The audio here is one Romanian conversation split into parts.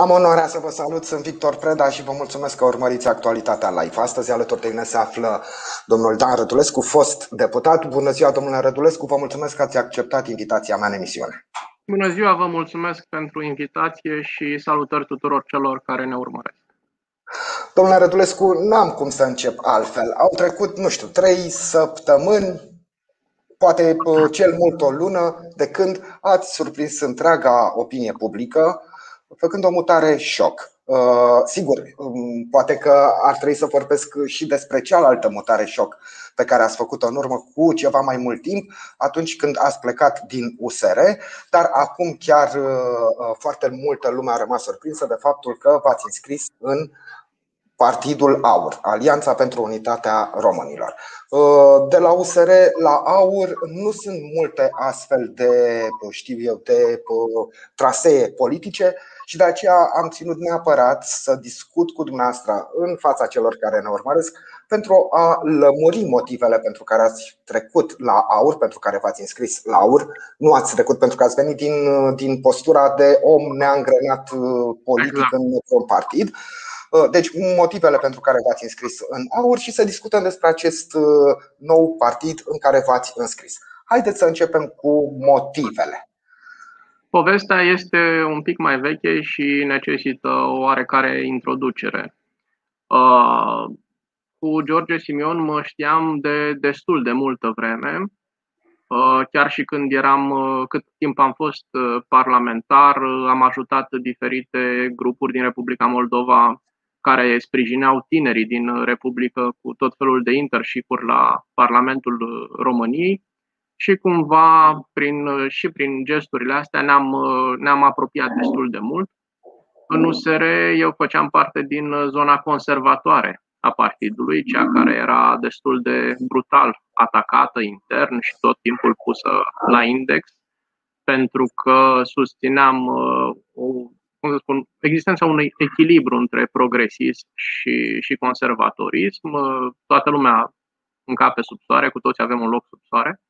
Am onoarea să vă salut, sunt Victor Preda și vă mulțumesc că urmăriți actualitatea live. Astăzi alături de mine se află domnul Dan Rădulescu, fost deputat. Bună ziua, domnule Rădulescu, vă mulțumesc că ați acceptat invitația mea în emisiune. Bună ziua, vă mulțumesc pentru invitație și salutări tuturor celor care ne urmăresc. Domnule Rădulescu, n-am cum să încep altfel. Au trecut, nu știu, trei săptămâni, poate cel mult o lună, de când ați surprins întreaga opinie publică făcând o mutare șoc. Uh, sigur, um, poate că ar trebui să vorbesc și despre cealaltă mutare șoc pe care ați făcut-o în urmă cu ceva mai mult timp, atunci când ați plecat din USR, dar acum chiar uh, uh, foarte multă lume a rămas surprinsă de faptul că v-ați înscris în Partidul AUR, Alianța pentru Unitatea Românilor. De la USR la AUR nu sunt multe astfel de, știu eu, de trasee politice și de aceea am ținut neapărat să discut cu dumneavoastră în fața celor care ne urmăresc pentru a lămuri motivele pentru care ați trecut la aur, pentru care v-ați înscris la aur. Nu ați trecut pentru că ați venit din, din postura de om neangrenat uh, politic exact. în un partid. Uh, deci, motivele pentru care v-ați înscris în aur și să discutăm despre acest uh, nou partid în care v-ați înscris. Haideți să începem cu motivele. Povestea este un pic mai veche și necesită o oarecare introducere. Uh, cu George Simion mă știam de destul de multă vreme, uh, chiar și când eram, uh, cât timp am fost parlamentar, am ajutat diferite grupuri din Republica Moldova care sprijineau tinerii din Republică cu tot felul de internship-uri la Parlamentul României și cumva prin, și prin gesturile astea ne-am, ne-am apropiat destul de mult. În USR eu făceam parte din zona conservatoare a partidului, cea care era destul de brutal atacată intern și tot timpul pusă la index, pentru că susțineam o, cum să spun, existența unui echilibru între progresism și, și conservatorism. Toată lumea încape sub soare, cu toți avem un loc sub soare.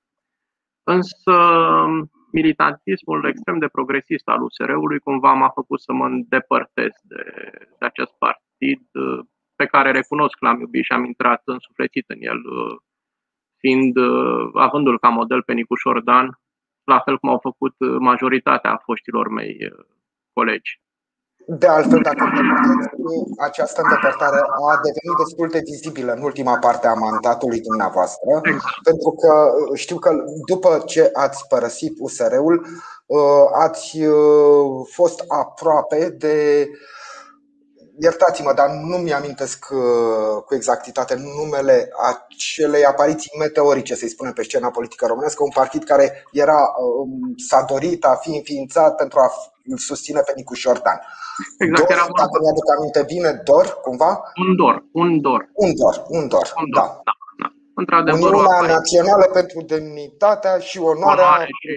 Însă militantismul extrem de progresist al USR-ului cumva m-a făcut să mă îndepărtez de, de acest partid pe care recunosc că l-am iubit și am intrat însuflețit în el, fiind, avându-l ca model pe Nicu Șordan, la fel cum au făcut majoritatea foștilor mei colegi. De altfel, dacă această îndepărtare a devenit destul de vizibilă în ultima parte a mandatului dumneavoastră, pentru că știu că după ce ați părăsit USR-ul, uh, ați uh, fost aproape de iertați-mă, dar nu mi-amintesc uh, cu exactitate numele acelei apariții meteorice, să-i spunem, pe scena politică românească, un partid care era, um, s-a dorit a fi înființat pentru a îl susține pe Nicu Șordan. Exact, dor, era dacă mi-aduc aminte bine, dor, cumva? Un dor, un dor. Un dor, un dor, un dor da. da, da. Într-adevăr, Uniunea Națională pentru Demnitatea și Onoarea. Onoare și...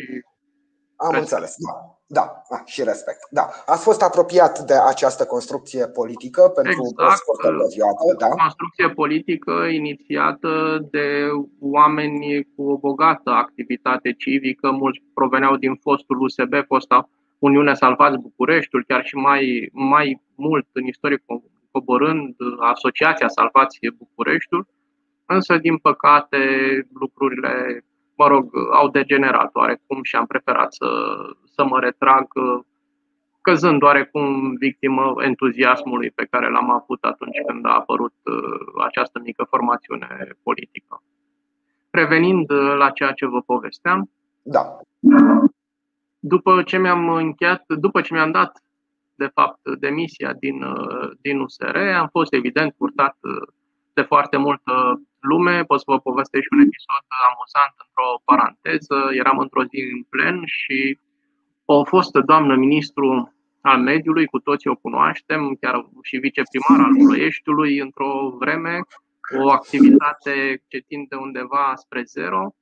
Am respect. înțeles, da. Da, da, și respect. Da. Ați fost apropiat de această construcție politică pentru exact. o scurtă perioadă, da? Construcție politică inițiată de oameni cu o bogată activitate civică, mulți proveneau din fostul USB, fosta Uniunea Salvați Bucureștiul, chiar și mai, mai mult în istorie coborând Asociația Salvați Bucureștiul, însă, din păcate, lucrurile, mă rog, au degenerat oarecum și am preferat să, să mă retrag căzând oarecum victimă entuziasmului pe care l-am avut atunci când a apărut uh, această mică formațiune politică. Revenind uh, la ceea ce vă povesteam, da. După ce mi-am încheiat, după ce mi-am dat de fapt demisia din, din USR, am fost evident purtat de foarte multă lume. Pot să vă povestesc și un episod amuzant într-o paranteză. Eram într-o zi în plen și o fostă doamnă ministru al mediului, cu toții o cunoaștem, chiar și viceprimar al Ploieștiului, într-o vreme, o activitate ce tinde undeva spre zero,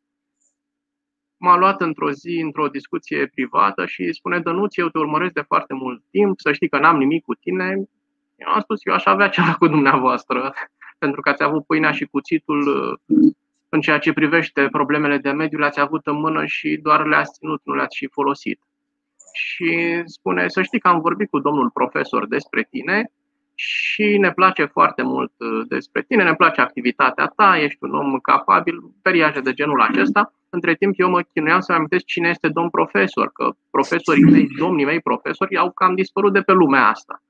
m-a luat într-o zi, într-o discuție privată și spune, Dănuț, eu te urmăresc de foarte mult timp, să știi că n-am nimic cu tine. Eu am spus, eu aș avea ceva cu dumneavoastră, pentru că ați avut pâinea și cuțitul uh, în ceea ce privește problemele de mediu, le-ați avut în mână și doar le-ați ținut, nu le-ați și folosit. și spune să știi că am vorbit cu domnul profesor despre tine și ne place foarte mult uh, despre tine, ne place activitatea ta, ești un om capabil, periaje de genul acesta. Între timp eu mă chinuiam să amintesc cine este domn profesor, că profesorii mei, domnii mei profesori au cam dispărut de pe lumea asta.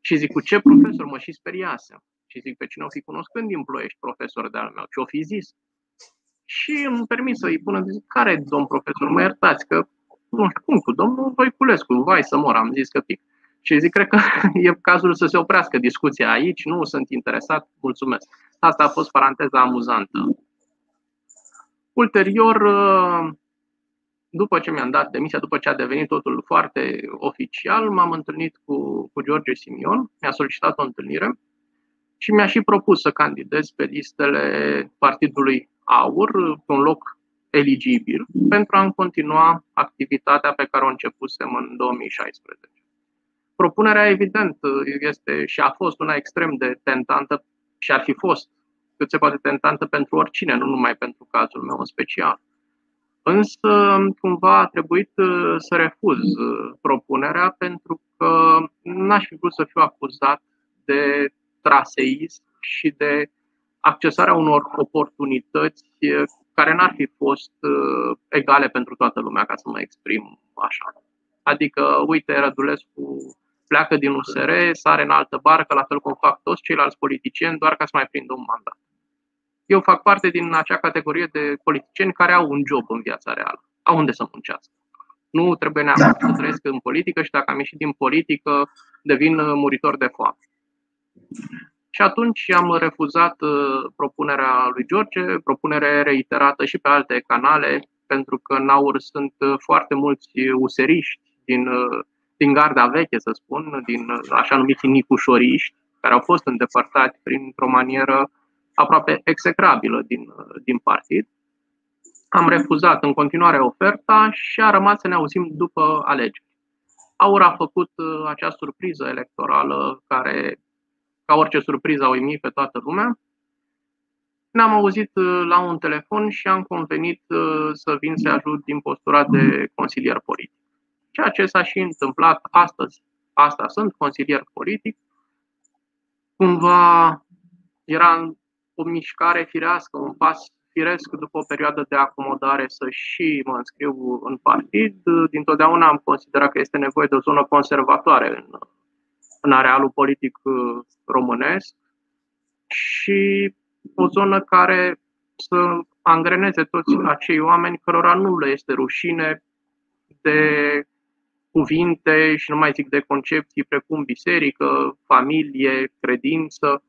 Și zic, cu ce profesor mă și speriasem? Și zic, pe cine o fi cunoscând din Ploiești, profesor de-al meu, ce o fi zis? Și îmi permis să-i pun, zic, care e domn profesor? Mă iertați că, nu știu cum, cu domnul Voiculescu, vai să mor, am zis că pic. Și zic, cred că e cazul să se oprească discuția aici, nu sunt interesat, mulțumesc. Asta a fost paranteza amuzantă. Ulterior, după ce mi-am dat demisia, după ce a devenit totul foarte oficial, m-am întâlnit cu, cu George Simion, mi-a solicitat o întâlnire și mi-a și propus să candidez pe listele Partidului Aur, pe un loc eligibil, pentru a-mi continua activitatea pe care o începusem în 2016. Propunerea, evident, este și a fost una extrem de tentantă și ar fi fost cât se poate tentantă pentru oricine, nu numai pentru cazul meu în special. Însă, cumva a trebuit uh, să refuz uh, propunerea pentru că n-aș fi vrut să fiu acuzat de traseism și de accesarea unor oportunități uh, care n-ar fi fost egale pentru toată lumea, ca să mă exprim așa. Adică, uite, Rădulescu pleacă din USR, sare în altă barcă, la fel cum fac toți ceilalți politicieni, doar ca să mai prindă un mandat. Eu fac parte din acea categorie de politicieni care au un job în viața reală, au unde să muncească. Nu trebuie neapărat să trăiesc în politică și dacă am ieșit din politică, devin muritor de foame. Și atunci am refuzat uh, propunerea lui George, propunere reiterată și pe alte canale, pentru că în aur sunt uh, foarte mulți useriști din uh, din garda veche, să spun, din așa numiți nicușoriști, care au fost îndepărtați printr-o manieră aproape execrabilă din, din partid. Am refuzat în continuare oferta și a rămas să ne auzim după alegeri. Aur a făcut uh, acea surpriză electorală care, ca orice surpriză, a uimit pe toată lumea. Ne-am auzit uh, la un telefon și am convenit uh, să vin să ajut din postura de consilier politic ceea ce s-a și întâmplat astăzi. Asta sunt consilier politic. Cumva era o mișcare firească, un pas firesc după o perioadă de acomodare să și mă înscriu în partid. Dintotdeauna am considerat că este nevoie de o zonă conservatoare în, în arealul politic uh, românesc și o zonă care să angreneze toți acei oameni cărora nu le este rușine de cuvinte și nu mai zic de concepții precum biserică, familie, credință,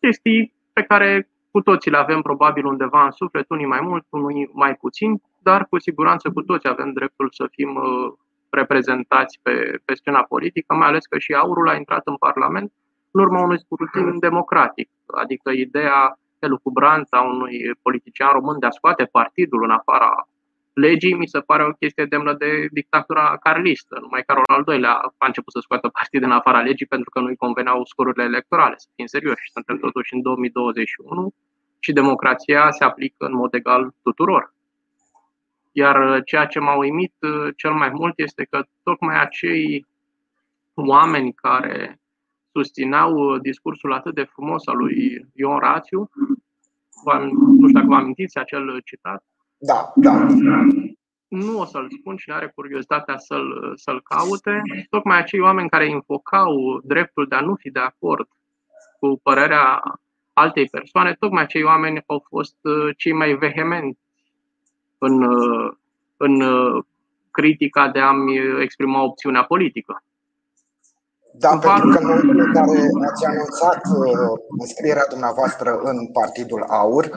chestii pe care cu toții le avem probabil undeva în suflet, unii mai mult, unii mai puțin, dar cu siguranță cu toți avem dreptul să fim uh, reprezentați pe, pe scena politică, mai ales că și aurul a intrat în Parlament în urma unui scrutin democratic, adică ideea elucubrantă a unui politician român de a scoate partidul în afara legii mi se pare o chestie demnă de dictatura carlistă. Numai Carol al II-lea a început să scoată partid în afara legii pentru că nu-i conveneau scorurile electorale. Să fim serioși, suntem totuși în 2021 și democrația se aplică în mod egal tuturor. Iar ceea ce m-a uimit uh, cel mai mult este că tocmai acei oameni care susțineau uh, discursul atât de frumos al lui Ion Rațiu, nu știu dacă vă amintiți acel citat, da, da. Nu o să-l spun, cine are curiozitatea să-l, să-l caute. Tocmai acei oameni care invocau dreptul de a nu fi de acord cu părerea altei persoane, tocmai acei oameni au fost uh, cei mai vehemenți în, uh, în uh, critica de a-mi exprima opțiunea politică. Da, pentru că în momentul în care ați anunțat înscrierea dumneavoastră în Partidul Aur,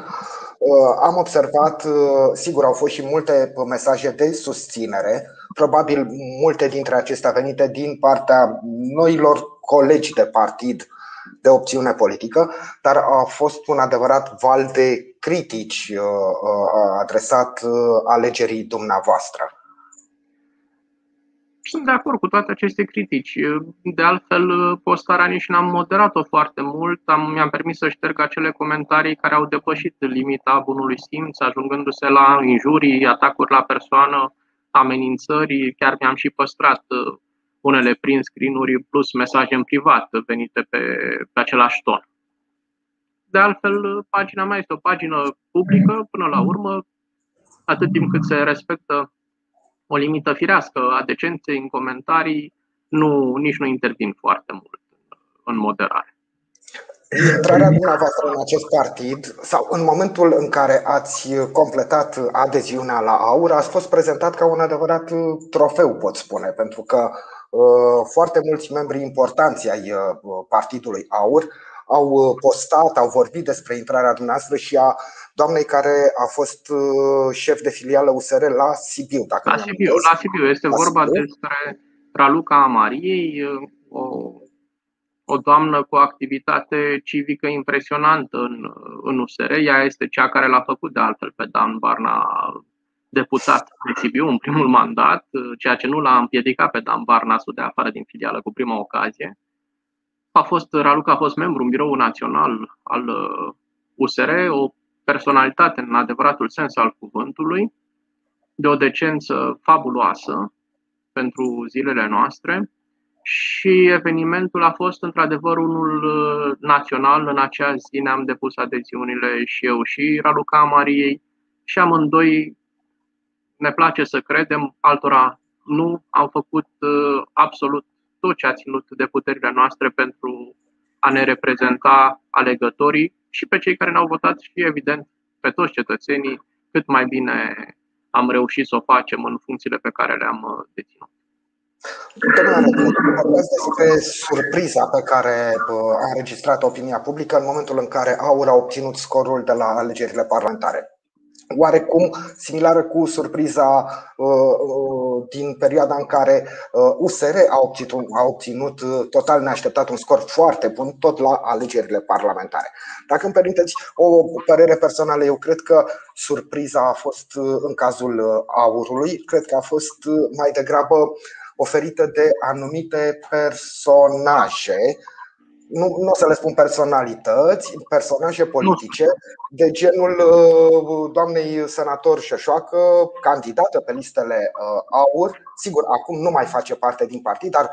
Uh, am observat, uh, sigur, au fost și multe mesaje de susținere, probabil multe dintre acestea venite din partea noilor colegi de partid de opțiune politică, dar a fost un adevărat val de critici uh, adresat alegerii dumneavoastră. Sunt de acord cu toate aceste critici. De altfel, postarea nici n-am moderat-o foarte mult. Am, mi-am permis să șterg acele comentarii care au depășit limita bunului simț, ajungându-se la injurii, atacuri la persoană, amenințări, chiar mi-am și păstrat unele prin screen plus mesaje în privat venite pe, pe același ton. De altfel, pagina mea este o pagină publică, până la urmă, atât timp cât se respectă o limită firească a decenței în comentarii, nu, nici nu intervin foarte mult în moderare. Intrarea dumneavoastră în acest partid sau în momentul în care ați completat adeziunea la AUR, ați fost prezentat ca un adevărat trofeu, pot spune, pentru că uh, foarte mulți membri importanți ai uh, partidului AUR au uh, postat, au vorbit despre intrarea dumneavoastră și a doamnei care a fost șef de filială USR la Sibiu. Dacă la Sibiu, la Sibiu. Este la vorba Sibiu. despre Raluca Mariei, o o doamnă cu o activitate civică impresionantă în, în USR. Ea este cea care l-a făcut de altfel pe Dan Barna deputat de Sibiu în primul mandat, ceea ce nu l-a împiedicat pe Dan Barna să dea afară din filială cu prima ocazie. A fost, Raluca a fost membru în biroul național al USR, o personalitate în adevăratul sens al cuvântului, de o decență fabuloasă pentru zilele noastre și evenimentul a fost într-adevăr unul uh, național. În acea zi ne-am depus adeziunile și eu și Raluca Mariei și amândoi ne place să credem, altora nu, au făcut uh, absolut tot ce a ținut de puterile noastre pentru a ne reprezenta alegătorii și pe cei care ne-au votat și, evident, pe toți cetățenii, cât mai bine am reușit să o facem în funcțiile pe care le-am uh, deținut. Domnule, vorbesc despre surpriza pe care a înregistrat opinia publică în momentul în care AUR a obținut scorul de la alegerile parlamentare. Oarecum similară cu surpriza din perioada în care USR a obținut, a obținut total neașteptat un scor foarte bun tot la alegerile parlamentare. Dacă îmi permiteți o părere personală, eu cred că surpriza a fost în cazul aurului, cred că a fost mai degrabă oferită de anumite personaje, nu, nu o să le spun personalități, personaje politice, de genul uh, doamnei senator Șoșoacă, candidată pe listele uh, AUR. Sigur, acum nu mai face parte din partid, dar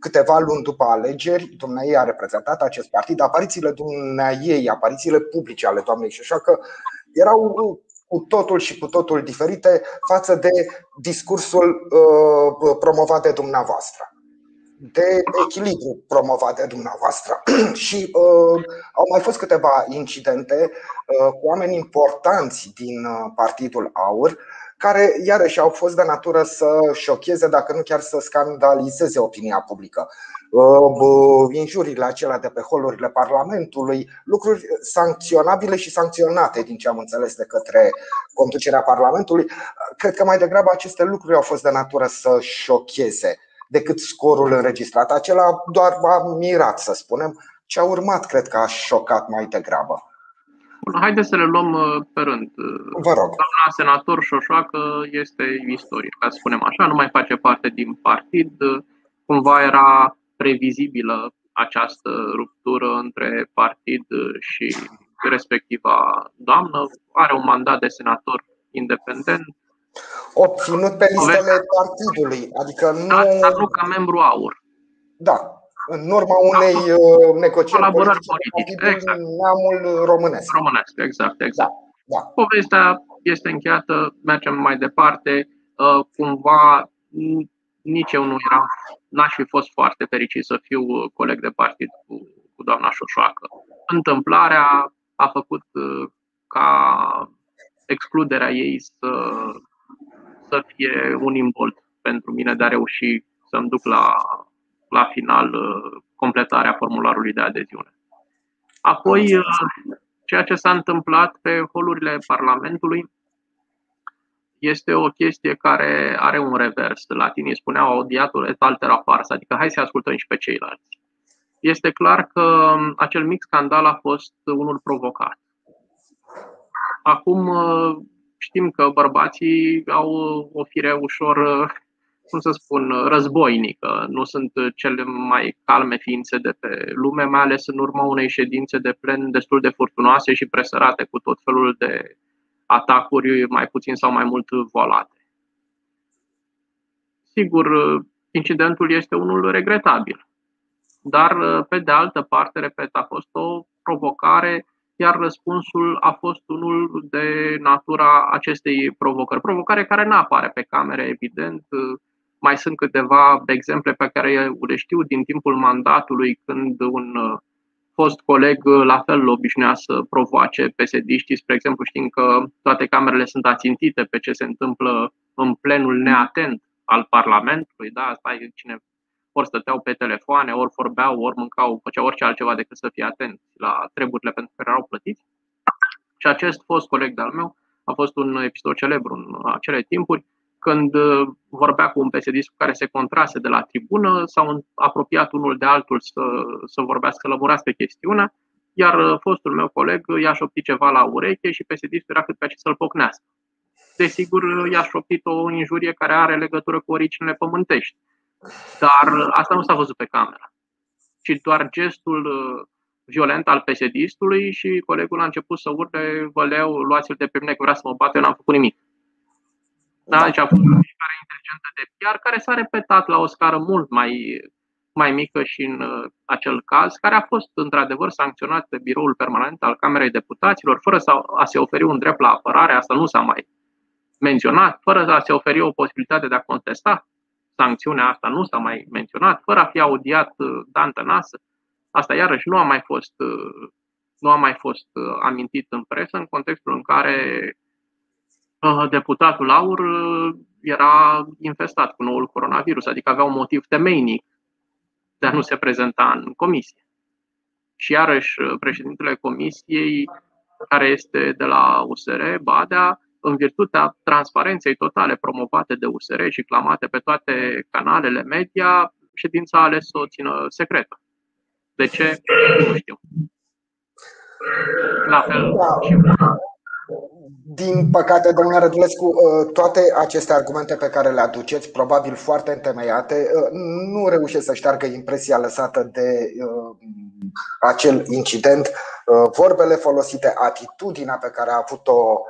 câteva luni după alegeri, dumneai a reprezentat acest partid. Aparițiile dumneai, aparițiile publice ale doamnei Șoșoacă erau cu totul și cu totul diferite față de discursul uh, promovat de dumneavoastră de echilibru promovat de dumneavoastră. și uh, au mai fost câteva incidente uh, cu oameni importanți din uh, Partidul Aur care iarăși au fost de natură să șocheze, dacă nu chiar să scandalizeze opinia publică. Uh, injurile acelea de pe holurile Parlamentului, lucruri sancționabile și sancționate din ce am înțeles de către conducerea Parlamentului. Cred că mai degrabă aceste lucruri au fost de natură să șocheze decât scorul înregistrat. Acela doar a mirat, să spunem, ce a urmat, cred că a șocat mai degrabă. Haideți să le luăm uh, pe rând. Vă rog. Doamna senator Șoșoacă este istorie, ca să spunem așa, nu mai face parte din partid. Cumva era previzibilă această ruptură între partid și respectiva doamnă. Are un mandat de senator independent. Obținut pe listele partidului, adică nu. Da, dar nu ca membru aur. Da, în urma unei da, uh, negocieri politice, politice exact. neamul românesc. Românesc, exact, exact. Da, da. Povestea este încheiată, mergem mai departe. Uh, cumva nici eu nu eram, n-aș fi fost foarte fericit să fiu uh, coleg de partid cu, cu doamna Șoșoacă. Întâmplarea a făcut uh, ca excluderea ei să, să fie un imbolt pentru mine de a reuși să-mi duc la, la final uh, completarea formularului de adeziune. Apoi, ceea ce s-a întâmplat pe holurile Parlamentului este o chestie care are un revers. Latinii spuneau audiatul et altera pars, adică hai să ascultăm și pe ceilalți. Este clar că acel mic scandal a fost unul provocat. Acum știm că bărbații au o fire ușor, cum să spun, războinică. Nu sunt cele mai calme ființe de pe lume, mai ales în urma unei ședințe de plen destul de furtunoase și presărate cu tot felul de atacuri mai puțin sau mai mult volate. Sigur, incidentul este unul regretabil, dar pe de altă parte, repet, a fost o provocare, iar răspunsul a fost unul de natura acestei provocări. Provocare care nu apare pe camere, evident. Mai sunt câteva exemple pe care le știu din timpul mandatului, când un fost coleg la fel obișnuia să provoace psd Spre exemplu, știm că toate camerele sunt ațintite pe ce se întâmplă în plenul neatent al Parlamentului. Da? Asta e cine ori stăteau pe telefoane, ori vorbeau, ori mâncau, făceau orice altceva decât să fie atenți la treburile pentru care erau plătiți. Și acest fost coleg de-al meu a fost un episod celebru în acele timpuri, când uh, vorbea cu un psd cu care se contrase de la tribună, s-au apropiat unul de altul să, să vorbească, să lămurească chestiunea, iar uh, fostul meu coleg i-a șoptit ceva la ureche și psd era cât pe ce să-l pocnească. Desigur, uh, i-a șoptit o injurie care are legătură cu originele pământești. Dar asta nu s-a văzut pe cameră, ci doar gestul violent al psd și colegul a început să urle, vă leu, luați-l de pe mine că vrea să mă bate, eu n-am făcut nimic. Da? Deci a fost o mișcare inteligentă de PR care s-a repetat la o scară mult mai, mai mică și în uh, acel caz, care a fost într-adevăr sancționat de biroul permanent al Camerei Deputaților, fără să a se oferi un drept la apărare, asta nu s-a mai menționat, fără a se oferi o posibilitate de a contesta sancțiunea asta, nu s-a mai menționat, fără a fi audiat uh, dantă nasă. Asta iarăși nu a mai fost, uh, nu a mai fost amintit în presă în contextul în care Uh, deputatul Aur uh, era infestat cu noul coronavirus, adică avea un motiv temeinic de a nu se prezenta în comisie. Și iarăși uh, președintele comisiei, care este de la USR, Badea, în virtutea transparenței totale promovate de USR și clamate pe toate canalele media, ședința a ales să o țină secretă. De ce? Nu știu. La fel și din păcate, domnule Rădulescu, uh, toate aceste argumente pe care le aduceți, probabil foarte întemeiate, uh, nu reușesc să șteargă impresia lăsată de uh, acel incident. Vorbele folosite, atitudinea pe care a avut-o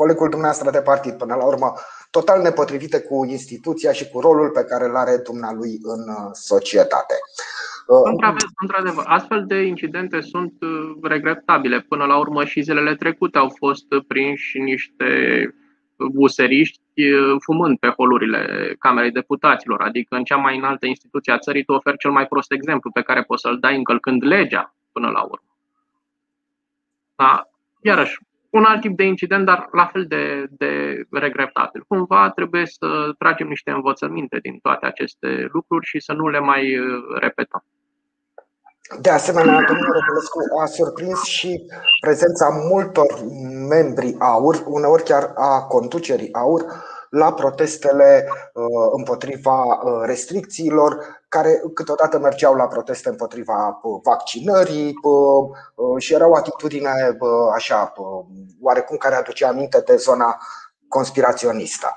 colegul dumneavoastră de partid, până la urmă, total nepotrivite cu instituția și cu rolul pe care îl are dumnealui în societate. Într-adevăr, astfel de incidente sunt uh, regretabile. Până la urmă și zilele trecute au fost prinși niște buseriști uh, fumând pe holurile Camerei Deputaților, adică în cea mai înaltă instituție a țării tu oferi cel mai prost exemplu pe care poți să-l dai încălcând legea până la urmă. Da? Iarăși, un alt tip de incident, dar la fel de, de regretabil. Cumva trebuie să tragem niște învățăminte din toate aceste lucruri și să nu le mai uh, repetăm. De asemenea, domnul Rădulescu a surprins și prezența multor membri AUR, uneori chiar a conducerii AUR, la protestele uh, împotriva uh, restricțiilor, care câteodată mergeau la proteste împotriva uh, vaccinării și era o atitudine așa, oarecum care aducea aminte de zona conspiraționistă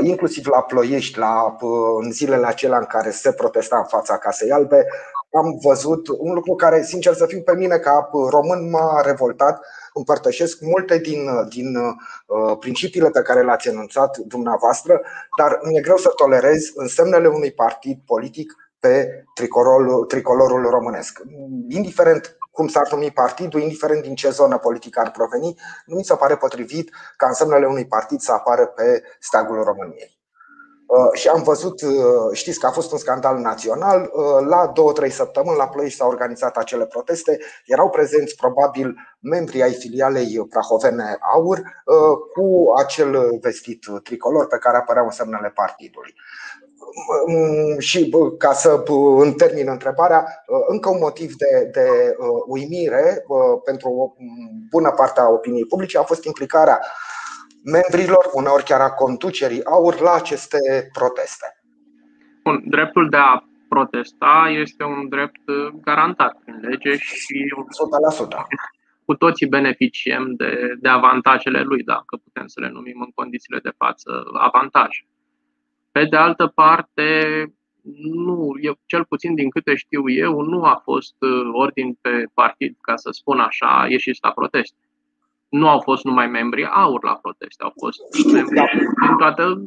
inclusiv la Ploiești, la, în zilele acelea în care se protesta în fața Casei Albe, am văzut un lucru care, sincer să fiu pe mine, ca român m-a revoltat. Împărtășesc multe din, din uh, principiile pe care le-ați enunțat dumneavoastră, dar mi-e greu să tolerez însemnele unui partid politic pe tricolorul, tricolorul românesc. Indiferent cum s-ar numi partidul, indiferent din ce zonă politică ar proveni, nu mi se pare potrivit ca însemnele unui partid să apară pe steagul României. Uh, și am văzut, uh, știți că a fost un scandal național, uh, la două, trei săptămâni la Ploiești s-au organizat acele proteste, erau prezenți probabil membrii ai filialei Prahovene Aur cu acel vestit tricolor pe care apăreau semnele partidului. Mm, și ca să îmi termin întrebarea, încă un motiv de, de uimire pentru o bună parte a opiniei publice a fost implicarea membrilor, uneori chiar a conducerii AUR la aceste proteste. Bun, dreptul de a protesta este un drept uh, garantat prin lege și 100%. cu toții beneficiem de, de avantajele lui, dacă putem să le numim în condițiile de față avantaje. Pe de altă parte, nu, eu, cel puțin din câte știu eu, nu a fost uh, ordin pe partid, ca să spun așa, ieșiți la proteste nu au fost numai membrii aur la proteste, au fost membri din toată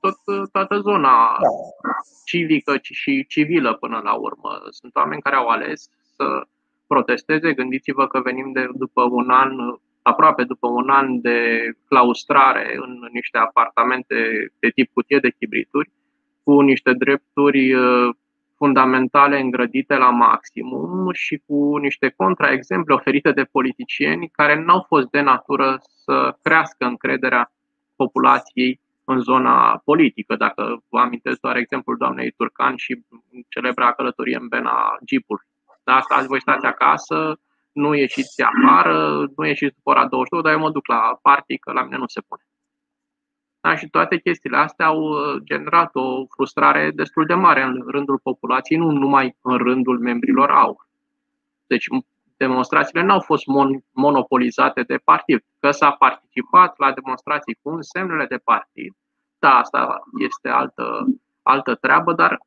tot, toată zona da. civică și civilă până la urmă. Sunt oameni care au ales să protesteze. Gândiți-vă că venim de după un an, aproape după un an de claustrare în niște apartamente de tip cutie de chibrituri, cu niște drepturi uh, fundamentale îngrădite la maximum și cu niște contraexemple oferite de politicieni care n-au fost de natură să crească încrederea populației în zona politică. Dacă vă amintesc doar exemplul doamnei Turcan și celebra călătorie în Bena Jeepului. Da, stați, voi stați acasă, nu ieșiți afară, nu ieșiți după ora 22, dar eu mă duc la party, că la mine nu se pune. Da, și toate chestiile astea au uh, generat o frustrare destul de mare în rândul populației, nu numai în rândul membrilor AUR. Deci demonstrațiile n-au fost mon- monopolizate de partid. Că s-a participat la demonstrații cu semnele de partid, da, asta este altă, altă treabă, dar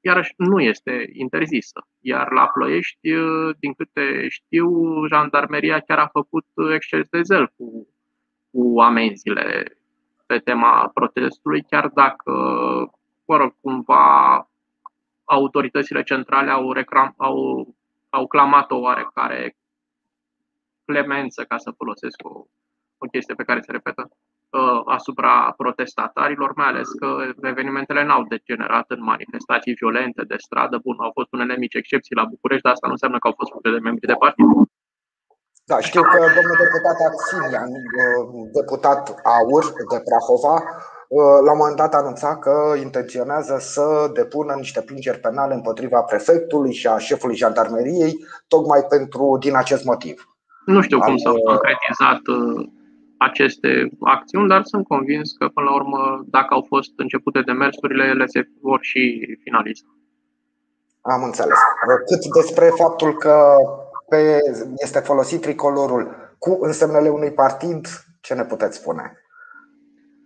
iarăși nu este interzisă. Iar la Ploiești, din câte știu, jandarmeria chiar a făcut exces de zel cu, cu amenziile pe tema protestului, chiar dacă, mă rog, cumva autoritățile centrale au, reclam, au, au clamat o oarecare clemență, ca să folosesc o, o chestie pe care se repetă, Uh, asupra protestatarilor, mai ales că evenimentele n-au degenerat în manifestații violente de stradă. Bun, au fost unele mici excepții la București, dar asta nu înseamnă că au fost făcute de membri de partid. Da, știu că domnul deputat Aximian, uh, deputat AUR de Prahova, uh, la un moment dat anunța că intenționează să depună niște plângeri penale împotriva prefectului și a șefului jandarmeriei, tocmai pentru din acest motiv. Nu știu cum s-au concretizat aceste acțiuni, dar sunt convins că, până la urmă, dacă au fost începute demersurile, ele se vor și finaliza. Am înțeles. Cât despre faptul că pe, este folosit tricolorul cu însemnele unui partid, ce ne puteți spune?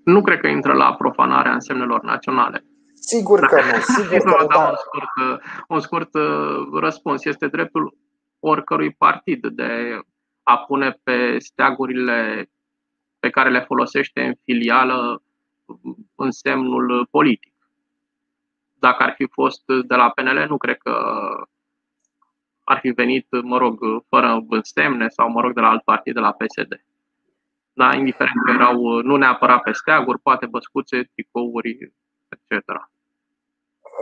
Nu cred că intră la profanarea însemnelor naționale. Sigur că nu. Sigur că nu, da. un scurt, un scurt uh, răspuns. Este dreptul oricărui partid de a pune pe steagurile pe care le folosește în filială în semnul politic. Dacă ar fi fost de la PNL, nu cred că ar fi venit, mă rog, fără semne sau, mă rog, de la alt partid, de la PSD. Da, indiferent că erau nu neapărat pe steaguri, poate băscuțe, tricouri, etc.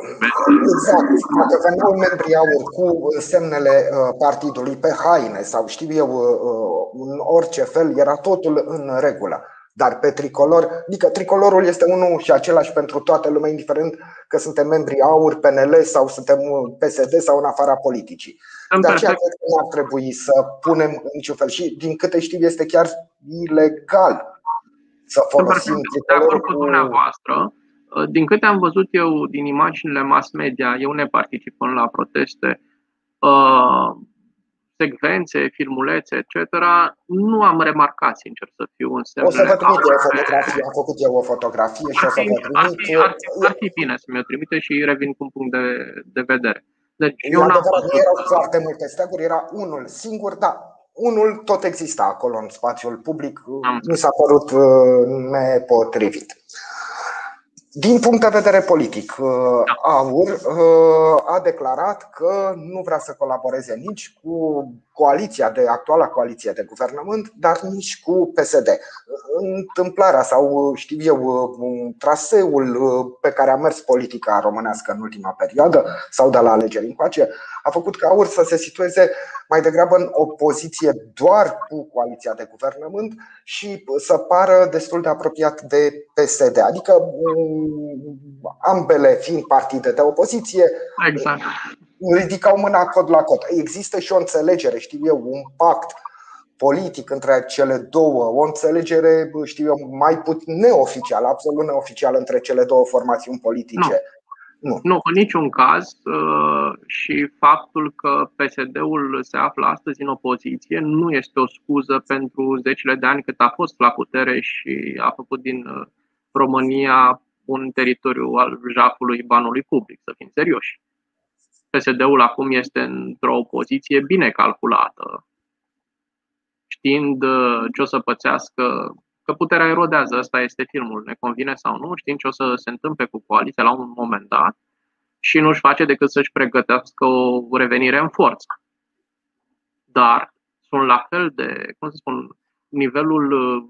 Exact. Dacă veneau membrii aur cu semnele uh, partidului pe haine sau știu eu, uh, uh, în orice fel, era totul în regulă. Dar pe tricolor, adică tricolorul este unul și același pentru toată lumea, indiferent că suntem membri aur, PNL sau suntem PSD sau în afara politicii. De aceea cred că nu ar trebui să punem în niciun fel. Și din câte știu, este chiar ilegal să folosim tricolorul. cu dumneavoastră Uh, din câte am văzut eu din imaginile mass media, eu ne participând la proteste, uh, secvențe, filmulețe, etc., nu am remarcat, sincer să fiu, în semnele O să vă trimit o fotografie, am făcut eu o fotografie și o să vă trimit. Ar fi, ar, fi, ar fi bine să mi-o trimite și revin cu un punct de, de vedere. Deci, eu n-am văzut... Nu erau foarte multe staguri, era unul singur, da, unul tot exista acolo în spațiul public, am nu s-a părut uh, nepotrivit. Din punct de vedere politic, uh, AUR uh, a declarat că nu vrea să colaboreze nici cu coaliția de actuala coaliție de guvernământ, dar nici cu PSD. Întâmplarea sau știu eu, traseul pe care a mers politica românească în ultima perioadă sau de la alegeri încoace a făcut ca AUR să se situeze mai degrabă în opoziție doar cu coaliția de guvernământ și să pară destul de apropiat de PSD. Adică ambele fiind partide de opoziție, exact ridicau mâna cod la cod. Există și o înțelegere, știu eu, un pact politic între cele două, o înțelegere, știu eu, mai puțin neoficială, absolut neoficială între cele două formațiuni politice. Nu. Nu, nu în niciun caz uh, și faptul că PSD-ul se află astăzi în opoziție nu este o scuză pentru zecile de ani cât a fost la putere și a făcut din uh, România un teritoriu al jafului banului public, să fim serioși. PSD-ul acum este într-o poziție bine calculată, știind uh, ce o să pățească că puterea erodează, ăsta este filmul, ne convine sau nu, știm ce o să se întâmple cu coaliția la un moment dat și nu-și face decât să-și pregătească o revenire în forță. Dar sunt la fel de, cum să spun, nivelul uh,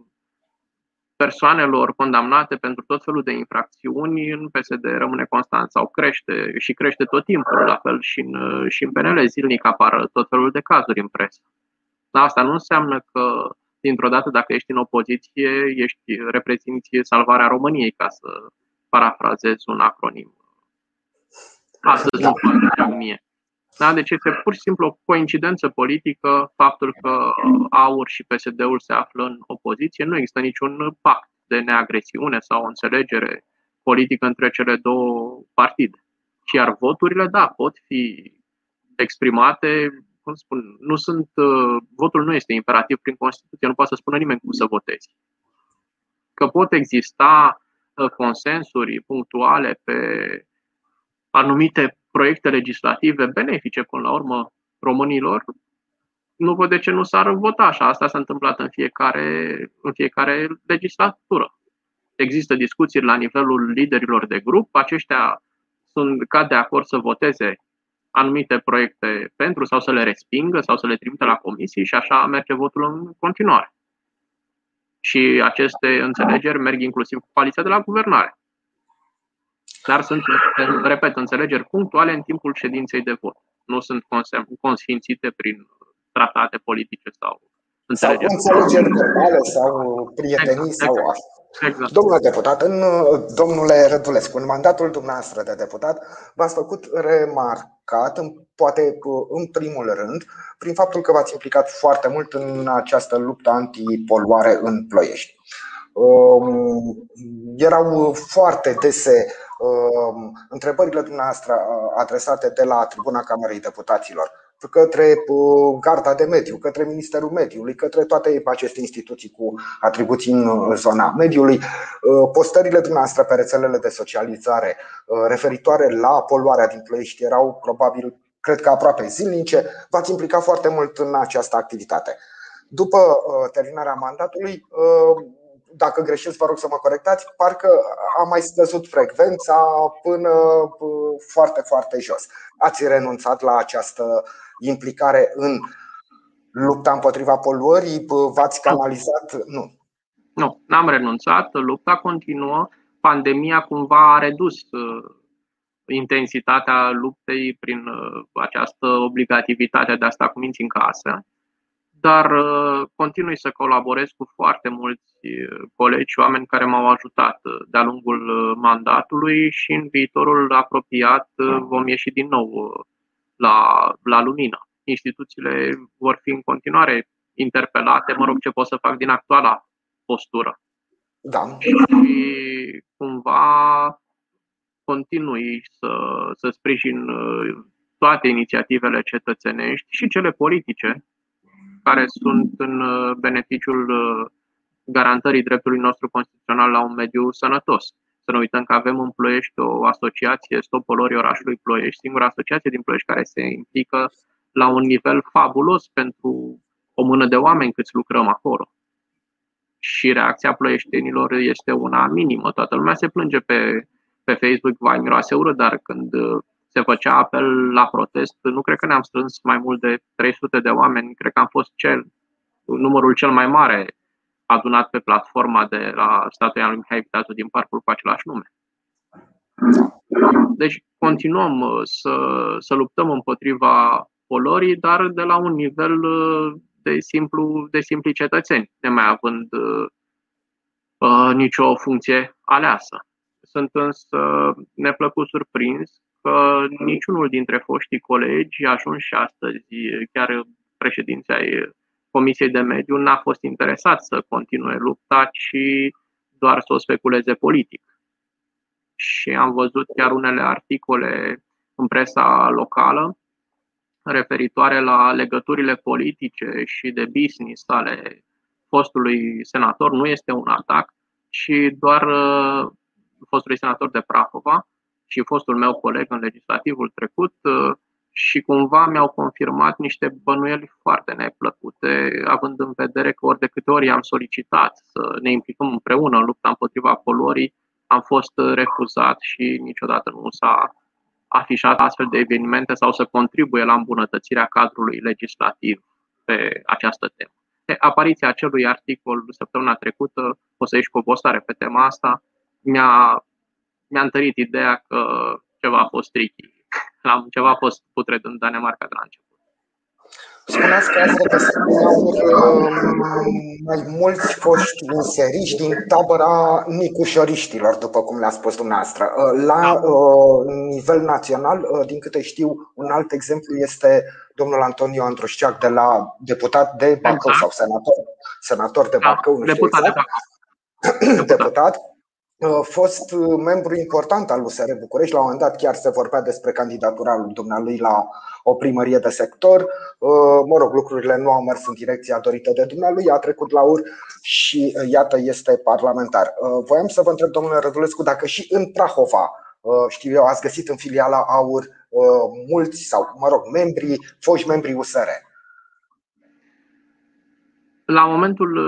persoanelor condamnate pentru tot felul de infracțiuni în PSD rămâne constant sau crește și crește tot timpul, la fel și în, uh, și în PNL zilnic apar tot felul de cazuri în presă. Dar asta nu înseamnă că dintr-o dată, dacă ești în opoziție, ești reprezinți salvarea României, ca să parafrazez un acronim. Astăzi da. nu mie. Da? Deci este pur și simplu o coincidență politică faptul că AUR și PSD-ul se află în opoziție. Nu există niciun pact de neagresiune sau o înțelegere politică între cele două partide. Iar voturile, da, pot fi exprimate cum spun, nu sunt, uh, votul nu este imperativ prin Constituție, nu poate să spună nimeni cum să votezi. Că pot exista uh, consensuri punctuale pe anumite proiecte legislative benefice până la urmă românilor, nu văd de ce nu s-ar vota așa. Asta s-a întâmplat în fiecare, în fiecare legislatură. Există discuții la nivelul liderilor de grup, aceștia sunt ca de acord să voteze anumite proiecte pentru sau să le respingă sau să le trimită la comisii și așa merge votul în continuare. Și aceste înțelegeri merg inclusiv cu coaliția de la guvernare. Dar sunt, repet, înțelegeri punctuale în timpul ședinței de vot. Nu sunt consfințite prin tratate politice sau înțelegeri. Sau înțelegeri verbale sau prietenii exact, sau exact. Exact. Domnule deputat, în, domnule Rădulescu, în mandatul dumneavoastră de deputat v-ați făcut remarcat, poate în primul rând, prin faptul că v-ați implicat foarte mult în această luptă antipoluare în Ploiești. Um, erau foarte dese um, întrebările dumneavoastră uh, adresate de la tribuna Camerei Deputaților către uh, Garda de Mediu, către Ministerul Mediului, către toate aceste instituții cu atribuții în uh, zona mediului. Postările dumneavoastră pe rețelele de socializare referitoare la poluarea din Ploiești erau probabil, cred că aproape zilnice. V-ați implicat foarte mult în această activitate. După terminarea mandatului, dacă greșesc, vă rog să mă corectați, parcă a mai scăzut frecvența până foarte, foarte jos. Ați renunțat la această implicare în lupta împotriva poluării? V-ați canalizat? Nu. Nu, n-am renunțat. Lupta continuă. Pandemia cumva a redus uh, intensitatea luptei prin uh, această obligativitate de a sta cu minți în casă dar uh, continui să colaborez cu foarte mulți uh, colegi, oameni care m-au ajutat uh, de-a lungul mandatului și în viitorul apropiat vom ieși din nou la, la lumină. Instituțiile vor fi în continuare interpelate, mă rog, ce pot să fac din actuala postură. Da. Și cumva continui să, să sprijin toate inițiativele cetățenești și cele politice care sunt în uh, beneficiul uh, garantării dreptului nostru constituțional la un mediu sănătos. Să nu uităm că avem în Ploiești o asociație, Stopolorii orașului Ploiești, singura asociație din Ploiești care se implică la un nivel fabulos pentru o mână de oameni câți lucrăm acolo. Și reacția ploieștenilor este una minimă. Toată lumea se plânge pe, pe Facebook, vai miroase urât, dar când uh, se făcea apel la protest, nu cred că ne-am strâns mai mult de 300 de oameni, cred că am fost cel, numărul cel mai mare adunat pe platforma de la statuia lui Mihai Viteazu din parcul cu același nume. Deci continuăm uh, să, să luptăm împotriva polorii, dar de la un nivel uh, de, simplu, de simpli cetățeni, nemai având uh, uh, nicio funcție aleasă. Sunt însă neplăcut surprins că niciunul dintre foștii colegi ajuns și astăzi, chiar președinția Comisiei de Mediu, n-a fost interesat să continue lupta, ci doar să o speculeze politic. Și am văzut chiar unele articole în presa locală referitoare la legăturile politice și de business ale fostului senator. Nu este un atac, ci doar uh, fostului senator de Prahova, și fostul meu coleg în legislativul trecut uh, și cumva mi-au confirmat niște bănuieli foarte neplăcute, având în vedere că ori de câte ori am solicitat să ne implicăm împreună în lupta împotriva poluării, am fost refuzat și niciodată nu s-a afișat astfel de evenimente sau să contribuie la îmbunătățirea cadrului legislativ pe această temă. De apariția acelui articol săptămâna trecută, o să ieși cu o postare pe tema asta, mi-a, mi-a întărit ideea că ceva a fost tricky am ceva a fost putred în Danemarca de la început. Spuneați că ați regăsit mai mulți foști inseriști din tabăra nicușoriștilor, după cum le-a spus dumneavoastră. La da. nivel național, din câte știu, un alt exemplu este domnul Antonio Andrușceac de la deputat de Bacău exact. sau senator, senator de da, Bacău, nu deputat exact. de Bacău. deputat fost membru important al USR București. La un moment dat chiar se vorbea despre candidatura lui dumnealui la o primărie de sector. Mă rog, lucrurile nu au mers în direcția dorită de dumnealui, a trecut la UR și iată este parlamentar. Voiam să vă întreb, domnule Rădulescu, dacă și în Prahova, știu eu, ați găsit în filiala AUR mulți sau, mă rog, membri, foști membri USR. La momentul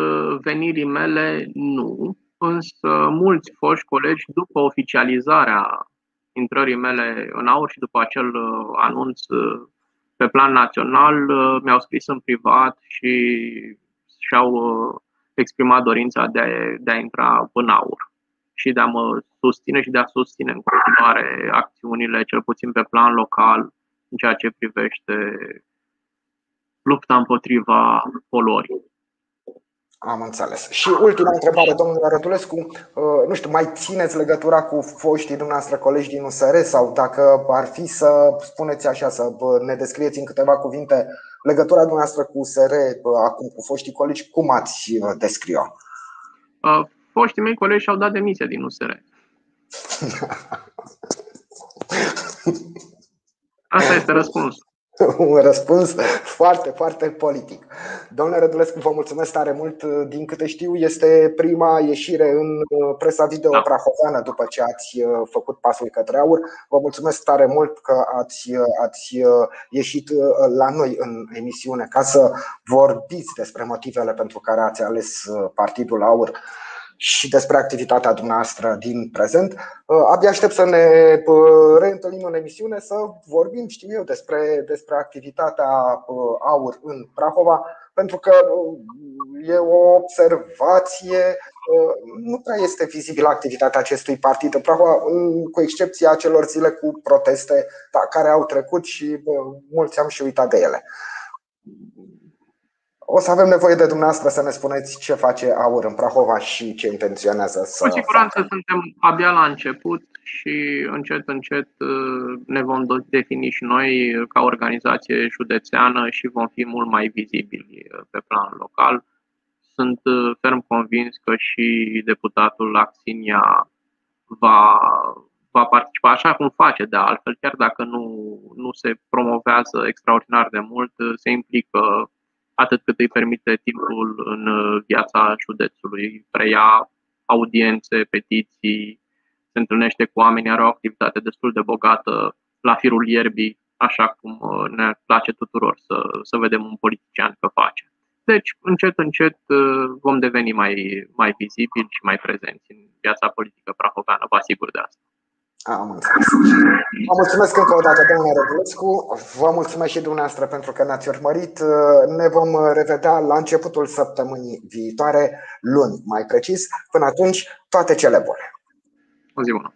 venirii mele, nu însă mulți foști colegi, după oficializarea intrării mele în aur și după acel uh, anunț uh, pe plan național, uh, mi-au scris în privat și și-au exprimat dorința de a, de a intra în aur și de a mă susține și de a susține în continuare acțiunile, cel puțin pe plan local, în ceea ce privește lupta împotriva poluării. Am înțeles. Și ultima întrebare, domnule Rădulescu, uh, nu știu, mai țineți legătura cu foștii dumneavoastră colegi din USR sau dacă ar fi să spuneți așa, să ne descrieți în câteva cuvinte legătura dumneavoastră cu USR acum cu foștii colegi, cum ați uh, descrie-o? Uh, foștii mei colegi și-au dat demisia din USR. Asta este răspunsul. un răspuns foarte, foarte politic. Domnule Rădulescu, vă mulțumesc tare mult. Din câte știu, este prima ieșire în uh, presa video da. prahoveană după ce ați uh, făcut pasul către aur. Vă mulțumesc tare mult că ați, uh, ați ieșit la noi în emisiune ca să vorbiți despre motivele pentru care ați ales Partidul Aur și despre activitatea dumneavoastră din prezent. Uh, abia aștept să ne uh, reîntâlnim în emisiune să vorbim, știu eu, despre, despre activitatea uh, AUR în Prahova, pentru că e o observație, nu prea este vizibilă activitatea acestui partid în Prahova, cu excepția celor zile cu proteste da, care au trecut și mulți am și uitat de ele. O să avem nevoie de dumneavoastră să ne spuneți ce face AUR în Prahova și ce intenționează să Cu siguranță facă. suntem abia la început și încet, încet uh, ne vom defini și noi ca organizație județeană și vom fi mult mai vizibili uh, pe plan local. Sunt uh, ferm convins că și deputatul Axinia va, va participa așa cum face de altfel, chiar dacă nu, nu se promovează extraordinar de mult, se implică atât cât îi permite timpul în uh, viața județului. Preia audiențe, petiții, se întâlnește cu oameni, are o activitate destul de bogată la firul ierbii, așa cum uh, ne place tuturor să, să vedem un politician că face. Deci, încet, încet uh, vom deveni mai, mai vizibili și mai prezenți în viața politică prahoveană, vă asigur de asta. Am înțeles. Vă mulțumesc încă o dată, domnule Rădulescu. Vă mulțumesc și dumneavoastră pentru că ne-ați urmărit. Ne vom revedea la începutul săptămânii viitoare, luni mai precis. Până atunci, toate cele bune. O zi bună!